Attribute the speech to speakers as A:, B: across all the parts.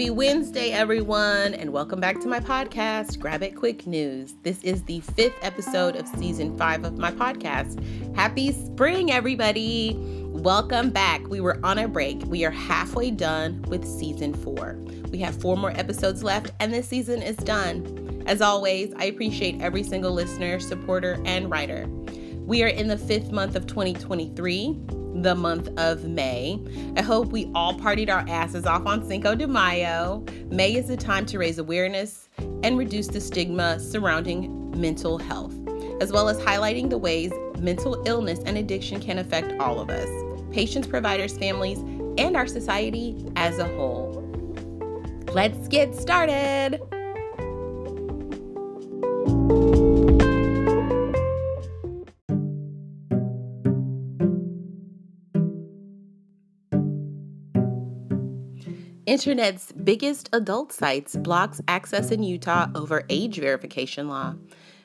A: Happy Wednesday, everyone, and welcome back to my podcast, Grabbit Quick News. This is the fifth episode of season five of my podcast. Happy spring, everybody! Welcome back. We were on a break. We are halfway done with season four. We have four more episodes left, and this season is done. As always, I appreciate every single listener, supporter, and writer. We are in the fifth month of 2023 the month of May. I hope we all partied our asses off on Cinco de Mayo. May is the time to raise awareness and reduce the stigma surrounding mental health, as well as highlighting the ways mental illness and addiction can affect all of us patients, providers, families, and our society as a whole. Let's get started. Internet's biggest adult sites blocks access in Utah over age verification law.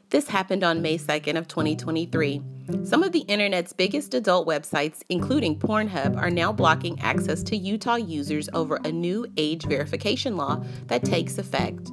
A: This happened on May 2nd of 2023. Some of the internet's biggest adult websites, including Pornhub, are now blocking access to Utah users over a new age verification law that takes effect.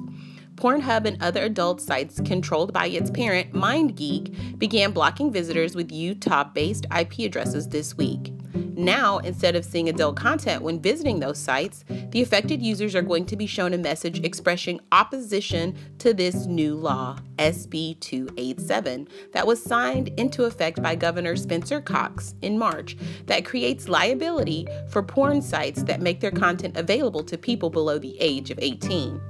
A: Pornhub and other adult sites controlled by its parent, MindGeek, began blocking visitors with Utah based IP addresses this week. Now, instead of seeing adult content when visiting those sites, the affected users are going to be shown a message expressing opposition to this new law, SB 287, that was signed into effect by Governor Spencer Cox in March, that creates liability for porn sites that make their content available to people below the age of 18.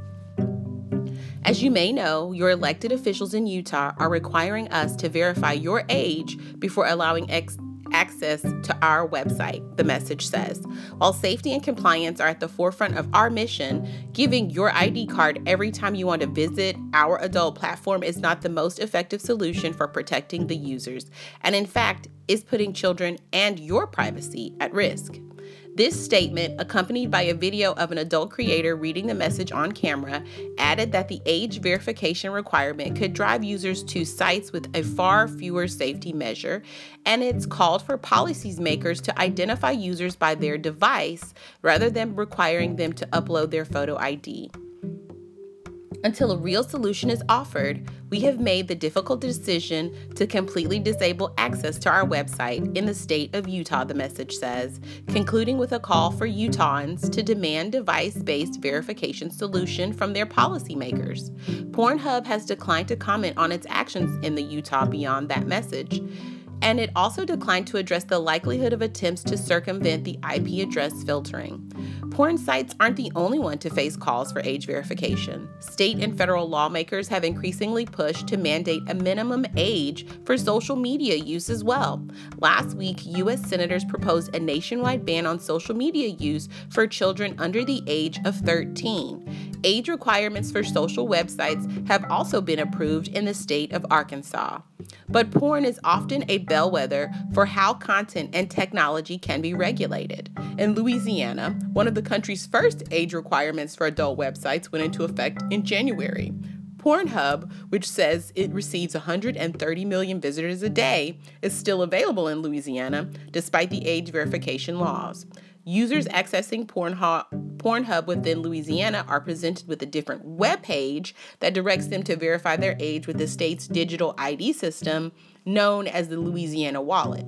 A: As you may know, your elected officials in Utah are requiring us to verify your age before allowing ex- access to our website, the message says. While safety and compliance are at the forefront of our mission, giving your ID card every time you want to visit our adult platform is not the most effective solution for protecting the users, and in fact, is putting children and your privacy at risk. This statement, accompanied by a video of an adult creator reading the message on camera, added that the age verification requirement could drive users to sites with a far fewer safety measure, and it's called for policies makers to identify users by their device rather than requiring them to upload their photo ID. Until a real solution is offered, we have made the difficult decision to completely disable access to our website in the state of Utah, the message says, concluding with a call for Utahns to demand device based verification solution from their policymakers. Pornhub has declined to comment on its actions in the Utah beyond that message and it also declined to address the likelihood of attempts to circumvent the IP address filtering. Porn sites aren't the only one to face calls for age verification. State and federal lawmakers have increasingly pushed to mandate a minimum age for social media use as well. Last week, U.S. senators proposed a nationwide ban on social media use for children under the age of 13. Age requirements for social websites have also been approved in the state of Arkansas. But porn is often a bellwether for how content and technology can be regulated. In Louisiana, one of the country's first age requirements for adult websites went into effect in January. Pornhub, which says it receives 130 million visitors a day, is still available in Louisiana despite the age verification laws. Users mm-hmm. accessing Pornhub, Pornhub within Louisiana are presented with a different web page that directs them to verify their age with the state's digital ID system known as the Louisiana Wallet.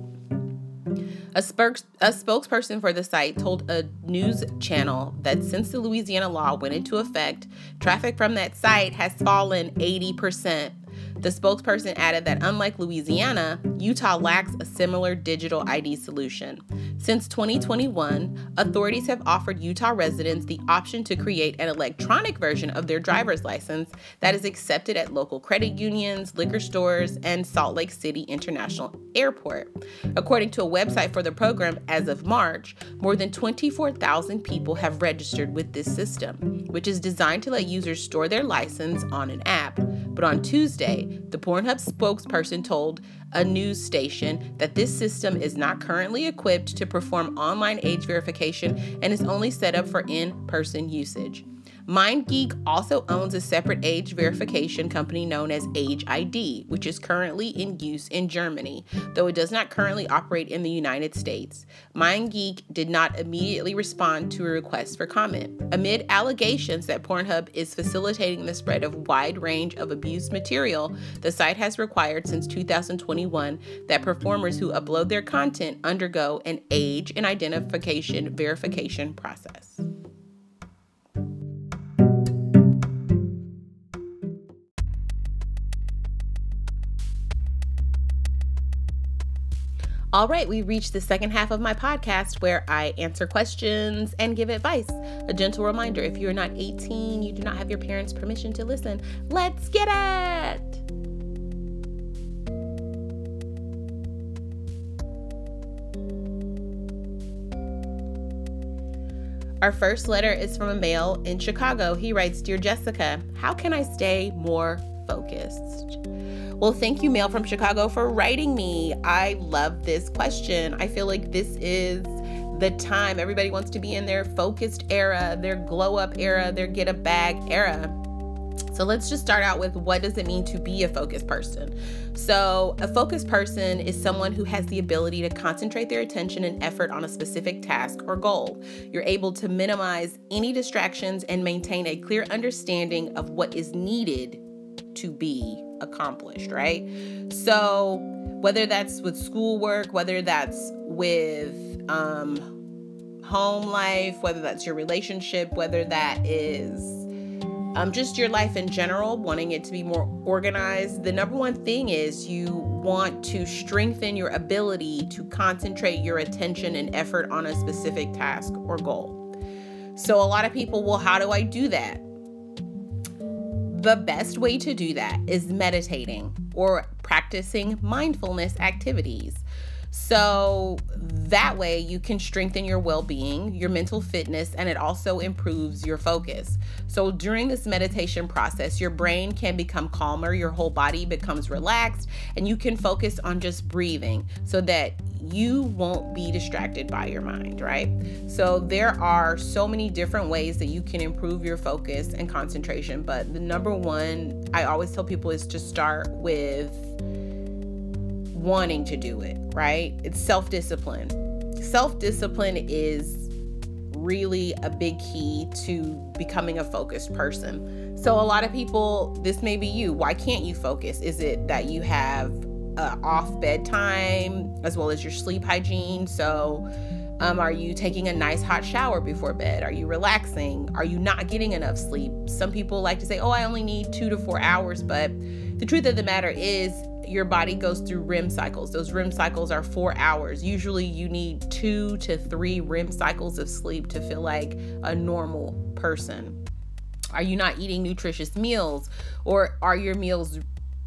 A: A, spokes- a, spokesperson for the site told a news channel that since the Louisiana law went into effect, traffic from that site has fallen 80%. The spokesperson added that unlike Louisiana, Utah lacks a similar digital ID solution. Since 2021, authorities have offered Utah residents the option to create an electronic version of their driver's license that is accepted at local credit unions, liquor stores, and Salt Lake City International Airport. According to a website for the program, as of March, more than 24,000 people have registered with this system, which is designed to let users store their license on an app. But on Tuesday, the Pornhub spokesperson told a news station that this system is not currently equipped to perform online age verification and is only set up for in person usage. MindGeek also owns a separate age verification company known as AgeID, which is currently in use in Germany, though it does not currently operate in the United States. MindGeek did not immediately respond to a request for comment. Amid allegations that Pornhub is facilitating the spread of wide range of abuse material, the site has required since 2021 that performers who upload their content undergo an age and identification verification process. All right, we reached the second half of my podcast where I answer questions and give advice. A gentle reminder if you're not 18, you do not have your parents' permission to listen. Let's get it! Our first letter is from a male in Chicago. He writes Dear Jessica, how can I stay more focused? Well, thank you, Mail from Chicago, for writing me. I love this question. I feel like this is the time everybody wants to be in their focused era, their glow up era, their get a bag era. So let's just start out with what does it mean to be a focused person? So, a focused person is someone who has the ability to concentrate their attention and effort on a specific task or goal. You're able to minimize any distractions and maintain a clear understanding of what is needed to be accomplished, right? So, whether that's with schoolwork, whether that's with um, home life, whether that's your relationship, whether that is um, just your life in general, wanting it to be more organized, the number one thing is you want to strengthen your ability to concentrate your attention and effort on a specific task or goal. So, a lot of people, well, how do I do that? The best way to do that is meditating or practicing mindfulness activities. So that way you can strengthen your well being, your mental fitness, and it also improves your focus. So during this meditation process, your brain can become calmer, your whole body becomes relaxed, and you can focus on just breathing so that you won't be distracted by your mind, right? So there are so many different ways that you can improve your focus and concentration, but the number one I always tell people is to start with wanting to do it, right? It's self discipline. Self discipline is really a big key to becoming a focused person. So, a lot of people, this may be you. Why can't you focus? Is it that you have uh, off bedtime as well as your sleep hygiene? So, um, are you taking a nice hot shower before bed? Are you relaxing? Are you not getting enough sleep? Some people like to say, oh, I only need two to four hours. But the truth of the matter is, your body goes through REM cycles. Those REM cycles are four hours. Usually, you need two to three REM cycles of sleep to feel like a normal person. Are you not eating nutritious meals? Or are your meals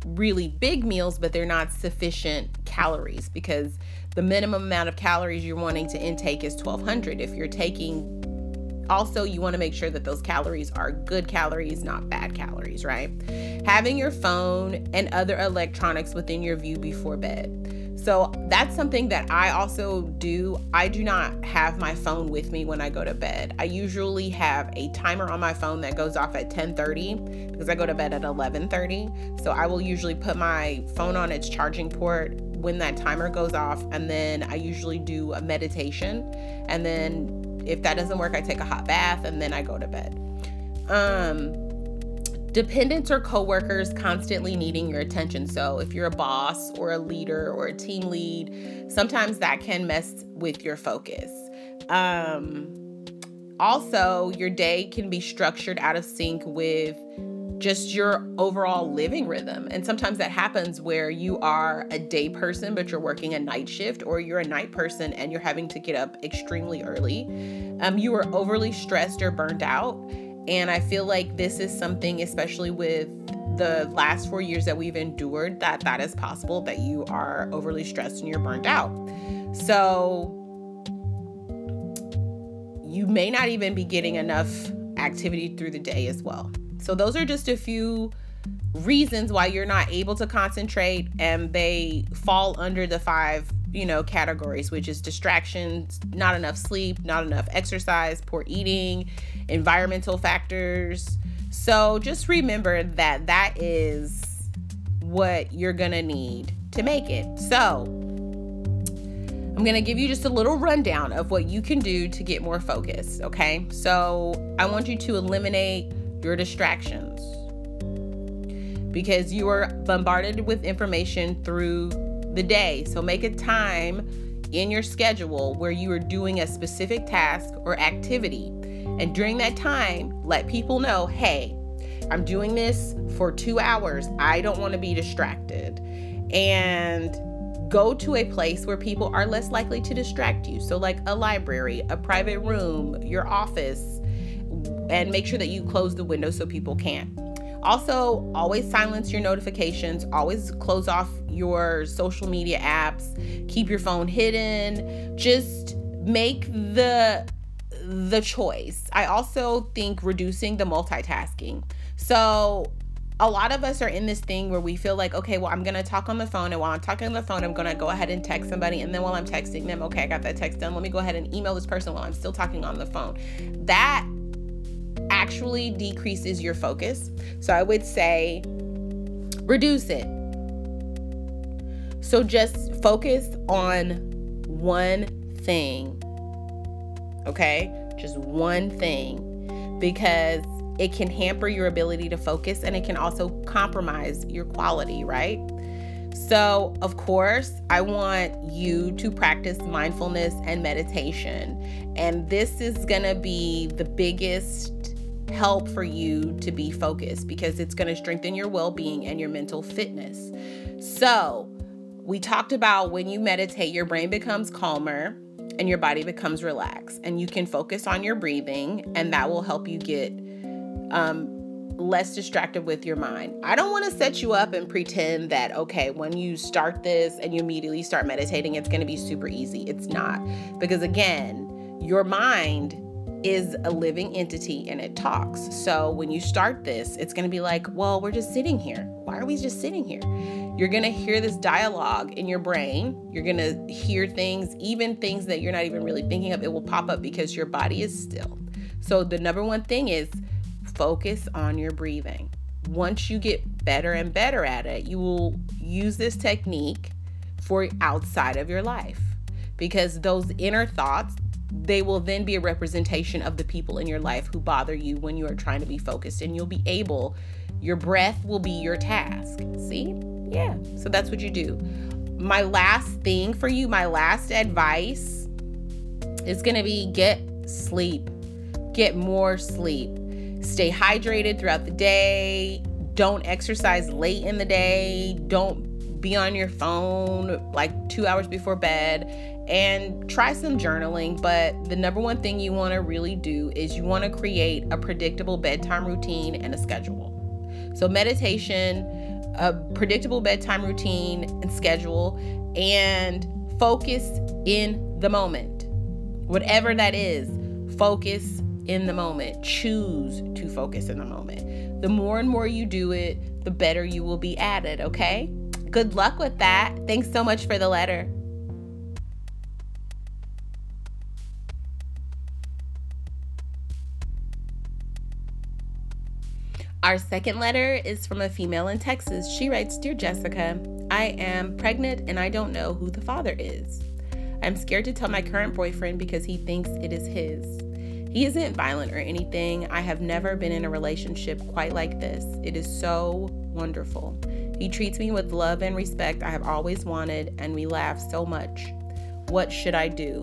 A: really big meals, but they're not sufficient calories? Because the minimum amount of calories you're wanting to intake is 1200. If you're taking also, you want to make sure that those calories are good calories, not bad calories, right? Having your phone and other electronics within your view before bed. So that's something that I also do. I do not have my phone with me when I go to bed. I usually have a timer on my phone that goes off at 10:30 because I go to bed at 11:30. So I will usually put my phone on its charging port when that timer goes off and then I usually do a meditation and then if that doesn't work, I take a hot bath and then I go to bed. Um, dependents or coworkers constantly needing your attention. So if you're a boss or a leader or a team lead, sometimes that can mess with your focus. Um, also, your day can be structured out of sync with just your overall living rhythm. And sometimes that happens where you are a day person, but you're working a night shift, or you're a night person and you're having to get up extremely early. Um, you are overly stressed or burnt out. And I feel like this is something, especially with the last four years that we've endured, that that is possible that you are overly stressed and you're burnt out. So you may not even be getting enough activity through the day as well. So, those are just a few reasons why you're not able to concentrate, and they fall under the five you know, categories, which is distractions, not enough sleep, not enough exercise, poor eating, environmental factors. So just remember that that is what you're to need to make it. So, I'm to give you just a little rundown of what you can do to get more focused, okay? So, I want you to eliminate your distractions because you are bombarded with information through the day. So make a time in your schedule where you are doing a specific task or activity. And during that time, let people know hey, I'm doing this for two hours. I don't want to be distracted. And go to a place where people are less likely to distract you. So, like a library, a private room, your office, and make sure that you close the window so people can't. Also, always silence your notifications, always close off your social media apps, keep your phone hidden. Just make the the choice. I also think reducing the multitasking. So, a lot of us are in this thing where we feel like, okay, well, I'm gonna talk on the phone, and while I'm talking on the phone, I'm gonna go ahead and text somebody, and then while I'm texting them, okay, I got that text done. Let me go ahead and email this person while I'm still talking on the phone. That actually decreases your focus. So I would say reduce it. So just focus on one thing. Okay? Just one thing because it can hamper your ability to focus and it can also compromise your quality, right? So, of course, I want you to practice mindfulness and meditation. And this is going to be the biggest help for you to be focused because it's going to strengthen your well being and your mental fitness. So, we talked about when you meditate, your brain becomes calmer and your body becomes relaxed, and you can focus on your breathing, and that will help you get um, less distracted with your mind. I don't want to set you up and pretend that, okay, when you start this and you immediately start meditating, it's going to be super easy. It's not. Because again, your mind is a living entity and it talks. So when you start this, it's going to be like, well, we're just sitting here. Why are we just sitting here? You're going to hear this dialogue in your brain. You're going to hear things, even things that you're not even really thinking of. It will pop up because your body is still. So the number one thing is focus on your breathing. Once you get better and better at it, you will use this technique for outside of your life because those inner thoughts they will then be a representation of the people in your life who bother you when you are trying to be focused and you'll be able your breath will be your task. See? Yeah. So that's what you do. My last thing for you my last advice is going to be get sleep. Get more sleep. Stay hydrated throughout the day. Don't exercise late in the day. Don't be on your phone like two hours before bed and try some journaling. But the number one thing you want to really do is you want to create a predictable bedtime routine and a schedule. So, meditation, a predictable bedtime routine and schedule, and focus in the moment. Whatever that is, focus in the moment. Choose to focus in the moment. The more and more you do it, the better you will be at it, okay? Good luck with that. Thanks so much for the letter. Our second letter is from a female in Texas. She writes Dear Jessica, I am pregnant and I don't know who the father is. I'm scared to tell my current boyfriend because he thinks it is his. He isn't violent or anything. I have never been in a relationship quite like this. It is so wonderful. He treats me with love and respect I have always wanted, and we laugh so much. What should I do?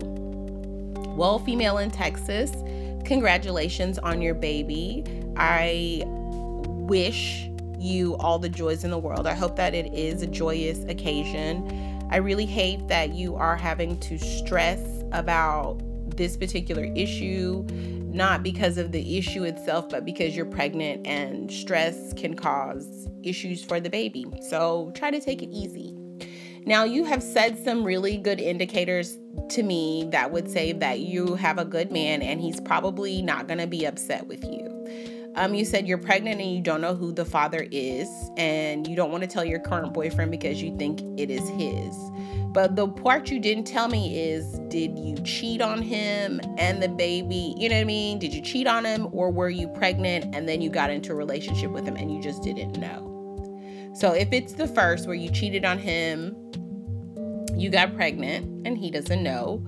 A: Well, female in Texas, congratulations on your baby. I wish you all the joys in the world. I hope that it is a joyous occasion. I really hate that you are having to stress about this particular issue, not because of the issue itself, but because you're pregnant and stress can cause issues for the baby. So try to take it easy. Now, you have said some really good indicators to me that would say that you have a good man and he's probably not going to be upset with you. Um, you said you're pregnant and you don't know who the father is, and you don't want to tell your current boyfriend because you think it is his. But the part you didn't tell me is did you cheat on him and the baby? You know what I mean? Did you cheat on him or were you pregnant and then you got into a relationship with him and you just didn't know? So if it's the first where you cheated on him, you got pregnant and he doesn't know,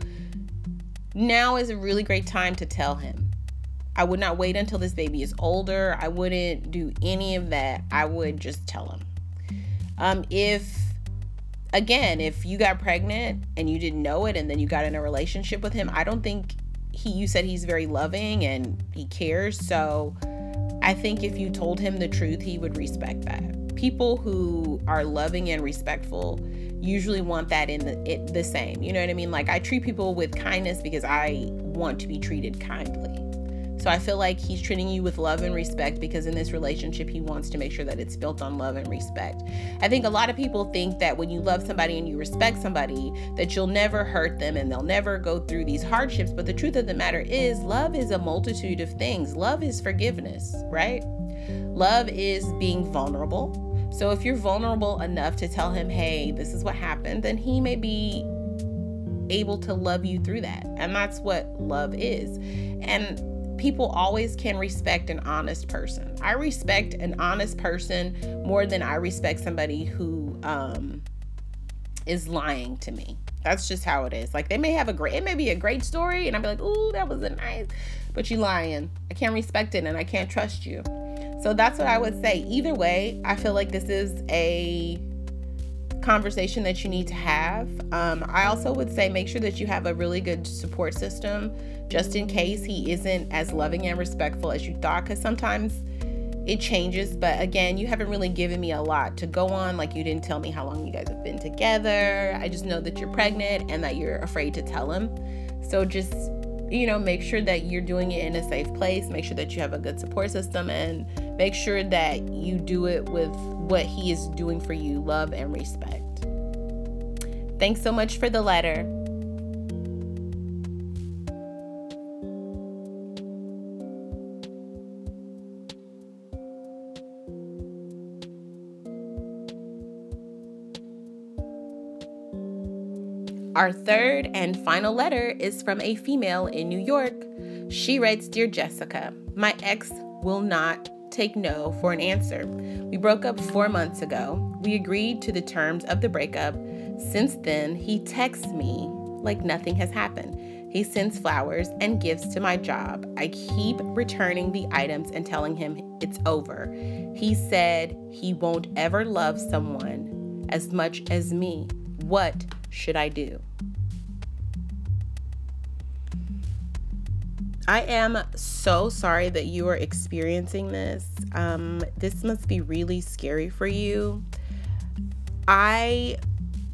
A: now is a really great time to tell him. I would not wait until this baby is older. I wouldn't do any of that. I would just tell him. Um, if again, if you got pregnant and you didn't know it and then you got in a relationship with him, I don't think he you said he's very loving and he cares. So I think if you told him the truth, he would respect that. People who are loving and respectful usually want that in the it, the same. You know what I mean? Like I treat people with kindness because I want to be treated kindly. So I feel like he's treating you with love and respect because in this relationship, he wants to make sure that it's built on love and respect. I think a lot of people think that when you love somebody and you respect somebody, that you'll never hurt them and they'll never go through these hardships. But the truth of the matter is, love is a multitude of things. Love is forgiveness, right? Love is being vulnerable. So if you're vulnerable enough to tell him, hey, this is what happened, then he may be able to love you through that. And that's what love is. And people always can respect an honest person. I respect an honest person more than I respect somebody who um, is lying to me. That's just how it is. Like they may have a great, it may be a great story, and I'd be like, "Ooh, that was a nice," but you lying. I can't respect it, and I can't trust you. So that's what I would say. Either way, I feel like this is a conversation that you need to have. Um, I also would say make sure that you have a really good support system just in case he isn't as loving and respectful as you thought, because sometimes it changes. But again, you haven't really given me a lot to go on. Like, you didn't tell me how long you guys have been together. I just know that you're pregnant and that you're afraid to tell him. So just you know, make sure that you're doing it in a safe place. Make sure that you have a good support system and make sure that you do it with what he is doing for you love and respect. Thanks so much for the letter. Our third and final letter is from a female in New York. She writes Dear Jessica, my ex will not take no for an answer. We broke up four months ago. We agreed to the terms of the breakup. Since then, he texts me like nothing has happened. He sends flowers and gifts to my job. I keep returning the items and telling him it's over. He said he won't ever love someone as much as me. What should I do? I am so sorry that you are experiencing this. Um, this must be really scary for you. I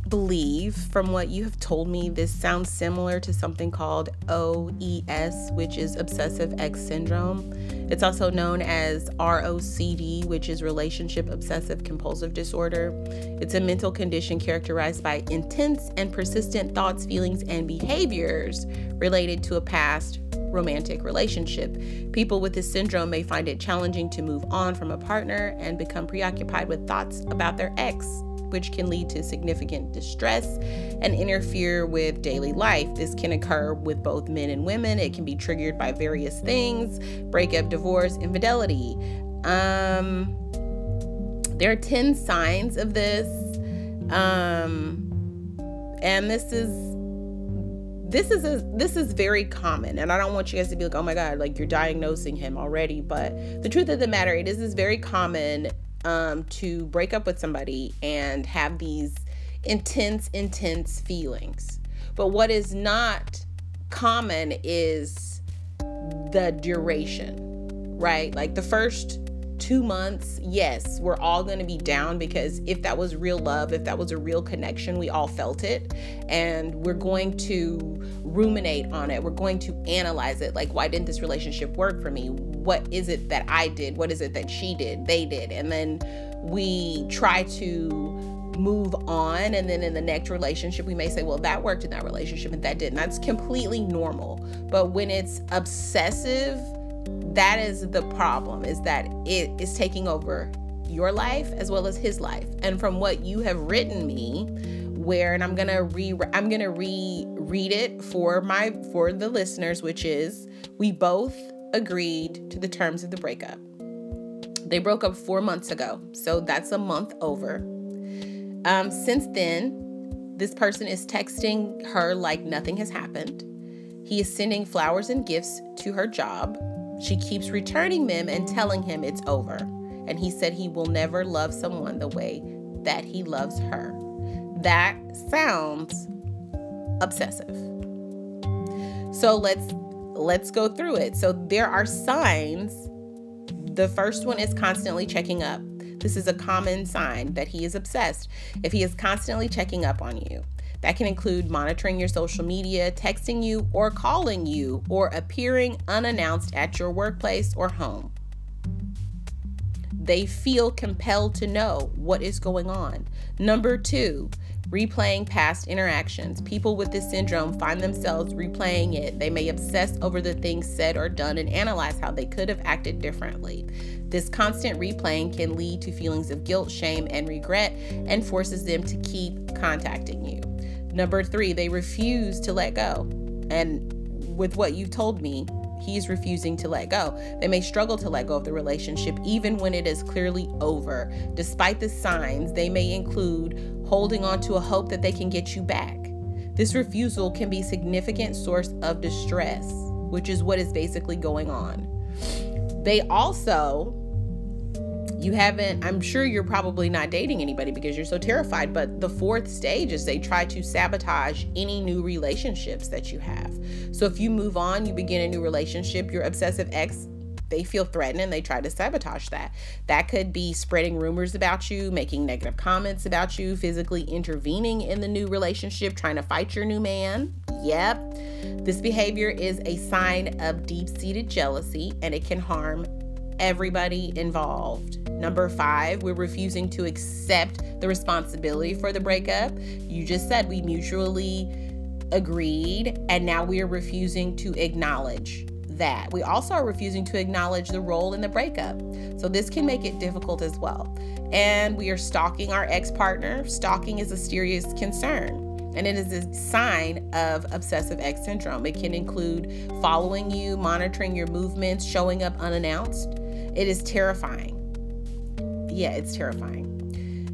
A: believe from what you have told me, this sounds similar to something called OES, which is Obsessive Ex Syndrome. It's also known as ROCD, which is Relationship Obsessive Compulsive Disorder. It's a mental condition characterized by intense and persistent thoughts, feelings, and behaviors related to a past romantic relationship. People with this syndrome may find it challenging to move on from a partner and become preoccupied with thoughts about their ex, which can lead to significant distress and interfere with daily life. This can occur with both men and women. It can be triggered by various things breakup, divorce, infidelity. Um, there are 10 signs of this. Um, and this is this is a, this is very common and i don't want you guys to be like oh my god like you're diagnosing him already but the truth of the matter it is is very common um, to break up with somebody and have these intense intense feelings. But what is not common is the duration right? Like the first two months, yes, we're all going to be down because if that was real love, if that was a real connection, we all felt it. And we're going to ruminate on it. We're going to analyze it. Like, why didn't this relationship work for me? What is it that I did? What is it that she did? They did. And then we try to move on and then in the next relationship we may say well that worked in that relationship and that didn't that's completely normal but when it's obsessive that is the problem is that it is taking over your life as well as his life. And from what you have written me, where and I'm to re I'm to re read it for my for the listeners which is we both agreed to the terms of the breakup. They broke up 4 months ago. So that's a month over. Um since then, this person is texting her like nothing has happened. He is sending flowers and gifts to her job. She keeps returning them and telling him it's over. And he said he will never love someone the way that he loves her. That sounds obsessive. So let's let's go through it. So there are signs. The first one is constantly checking up. This is a common sign that he is obsessed. If he is constantly checking up on you, that can include monitoring your social media, texting you, or calling you, or appearing unannounced at your workplace or home. They feel compelled to know what is going on. Number two, replaying past interactions. People with this syndrome find themselves replaying it. They may obsess over the things said or done and analyze how they could have acted differently. This constant replaying can lead to feelings of guilt, shame, and regret and forces them to keep contacting you. Number three, they refuse to let go. And with what you've told me, he's refusing to let go. They may struggle to let go of the relationship even when it is clearly over. Despite the signs, they may include holding on to a hope that they can get you back. This refusal can be a significant source of distress, which is what is basically going on. They also you haven't i'm sure you're probably not dating anybody because you're so terrified but the fourth stage is they try to sabotage any new relationships that you have so if you move on you begin a new relationship your obsessive ex they feel threatened and they try to sabotage that. That could be spreading rumors about you, making negative comments about you, physically intervening in the new relationship, trying to fight your new man. Yep. This behavior is a sign of deep seated jealousy and it can harm everybody involved. Number five, we're refusing to accept the responsibility for the breakup. You just said we mutually agreed, and now we are refusing to acknowledge that. We also are refusing to acknowledge the role in the breakup. So this can make it difficult as well. And we are stalking our ex partner. Stalking is a serious concern and it is a sign of obsessive ex syndrome. It can include following you, monitoring your movements, showing up unannounced. It is terrifying. Yeah, it's terrifying.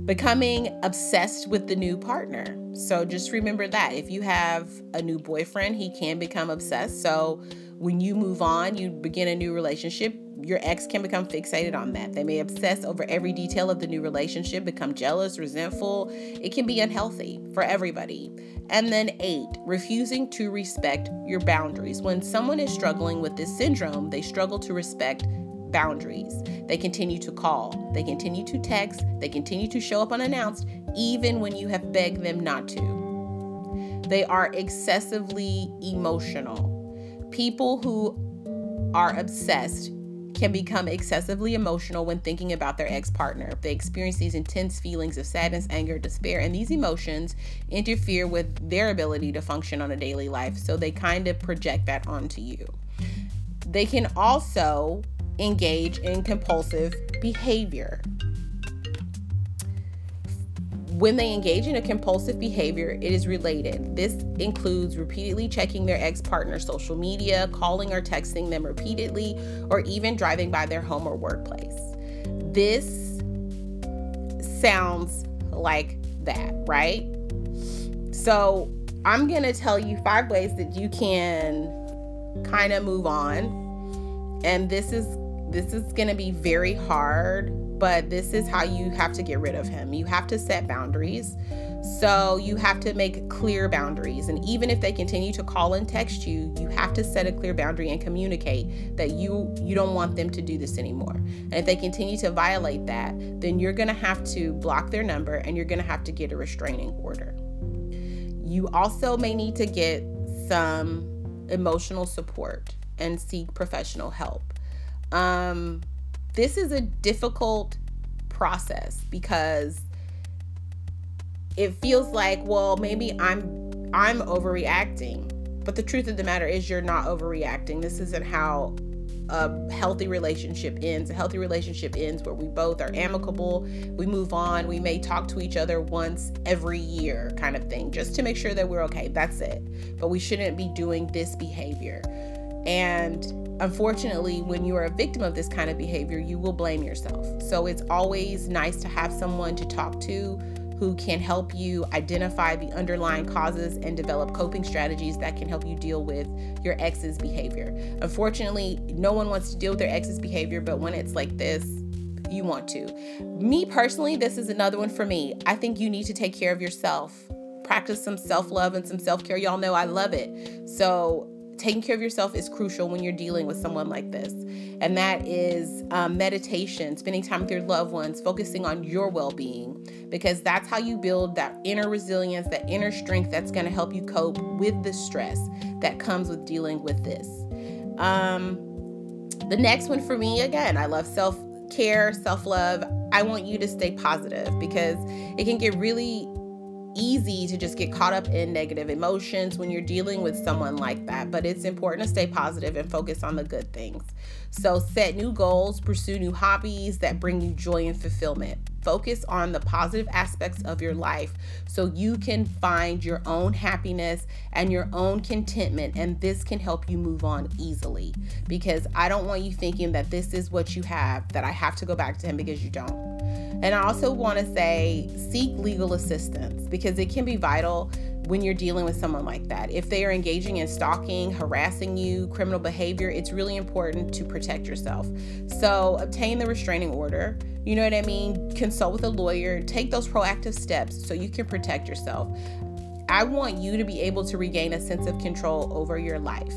A: Becoming obsessed with the new partner. So just remember that if you have a new boyfriend, he can become obsessed. So when you move on, you begin a new relationship, your ex can become fixated on that. They may obsess over every detail of the new relationship, become jealous, resentful. It can be unhealthy for everybody. And then, eight, refusing to respect your boundaries. When someone is struggling with this syndrome, they struggle to respect boundaries. They continue to call, they continue to text, they continue to show up unannounced, even when you have begged them not to. They are excessively emotional. People who are obsessed can become excessively emotional when thinking about their ex partner. They experience these intense feelings of sadness, anger, despair, and these emotions interfere with their ability to function on a daily life. So they kind of project that onto you. They can also engage in compulsive behavior. When they engage in a compulsive behavior, it is related. This includes repeatedly checking their ex partner's social media, calling or texting them repeatedly, or even driving by their home or workplace. This sounds like that, right? So, I'm going to tell you five ways that you can kind of move on. And this is this is going to be very hard, but this is how you have to get rid of him. You have to set boundaries. So you have to make clear boundaries. And even if they continue to call and text you, you have to set a clear boundary and communicate that you you don't want them to do this anymore. And if they continue to violate that, then you're going to have to block their number and you're going to have to get a restraining order. You also may need to get some emotional support and seek professional help. Um, this is a difficult process because it feels like, well, maybe I'm I'm overreacting. But the truth of the matter is you're not overreacting. This isn't how a healthy relationship ends. A healthy relationship ends where we both are amicable, we move on, we may talk to each other once every year, kind of thing, just to make sure that we're okay. That's it. But we shouldn't be doing this behavior. And unfortunately, when you are a victim of this kind of behavior, you will blame yourself. So it's always nice to have someone to talk to who can help you identify the underlying causes and develop coping strategies that can help you deal with your ex's behavior. Unfortunately, no one wants to deal with their ex's behavior, but when it's like this, you want to. Me personally, this is another one for me. I think you need to take care of yourself. Practice some self love and some self care. Y'all know I love it. So, taking care of yourself is crucial when you're dealing with someone like this. And that is um, meditation, spending time with your loved ones, focusing on your well being, because that's how you build that inner resilience, that inner strength that's going to help you cope with the stress that comes with dealing with this. Um, the next one for me, again, I love self care, self love. I want you to stay positive because it can get really easy to just get caught up in negative emotions when you're dealing with someone like that, but it's important to stay positive and focus on the good things. So, set new goals, pursue new hobbies that bring you joy and fulfillment. Focus on the positive aspects of your life so you can find your own happiness and your own contentment, and this can help you move on easily. Because I don't want you thinking that this is what you have, that I have to go back to him because you don't. And I also want to say seek legal assistance because it can be vital when you're dealing with someone like that. If they are engaging in stalking, harassing you, criminal behavior, it's really important to protect yourself. So, obtain the restraining order. You know what I mean? Consult with a lawyer, take those proactive steps so you can protect yourself. I want you to be able to regain a sense of control over your life.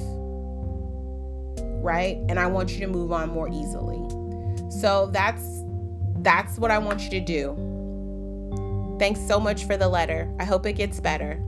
A: Right? And I want you to move on more easily. So, that's that's what I want you to do. Thanks so much for the letter. I hope it gets better.